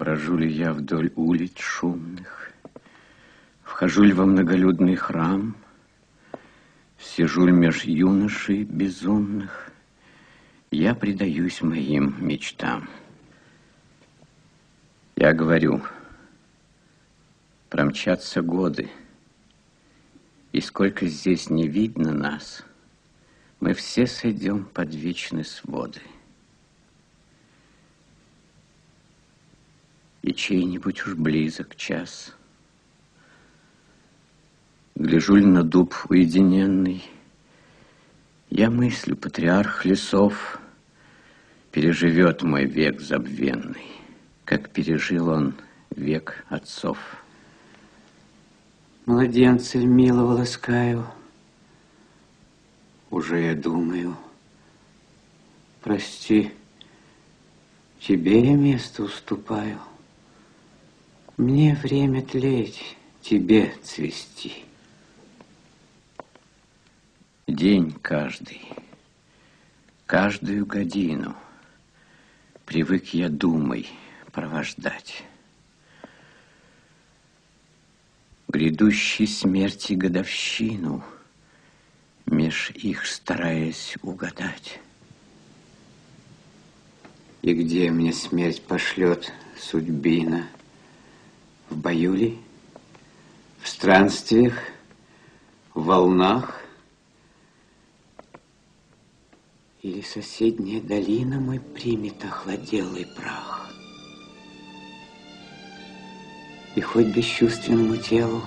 Брожу ли я вдоль улиц шумных, Вхожу ли во многолюдный храм, Сижу ли меж юношей безумных, Я предаюсь моим мечтам. Я говорю, промчатся годы, И сколько здесь не видно нас, Мы все сойдем под вечные своды. И чей-нибудь уж близок час. Гляжу ли на дуб уединенный, Я мыслю, патриарх лесов Переживет мой век забвенный как пережил он век отцов. Младенца милого ласкаю, уже я думаю, прости, тебе я место уступаю. Мне время тлеть, тебе цвести. День каждый, каждую годину Привык я думой, провождать. Грядущей смерти годовщину, Меж их стараясь угадать. И где мне смерть пошлет судьбина? В бою ли? В странствиях? В волнах? Или соседняя долина мой примет охладелый прах? И хоть бесчувственному телу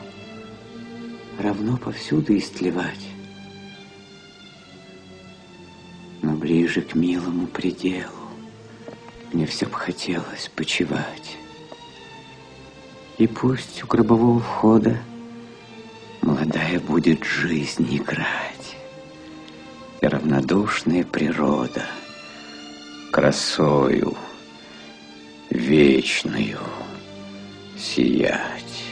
равно повсюду истлевать, но ближе к милому пределу мне все бы хотелось почивать. И пусть у гробового входа молодая будет жизнь играть и равнодушная природа красою вечную сиять.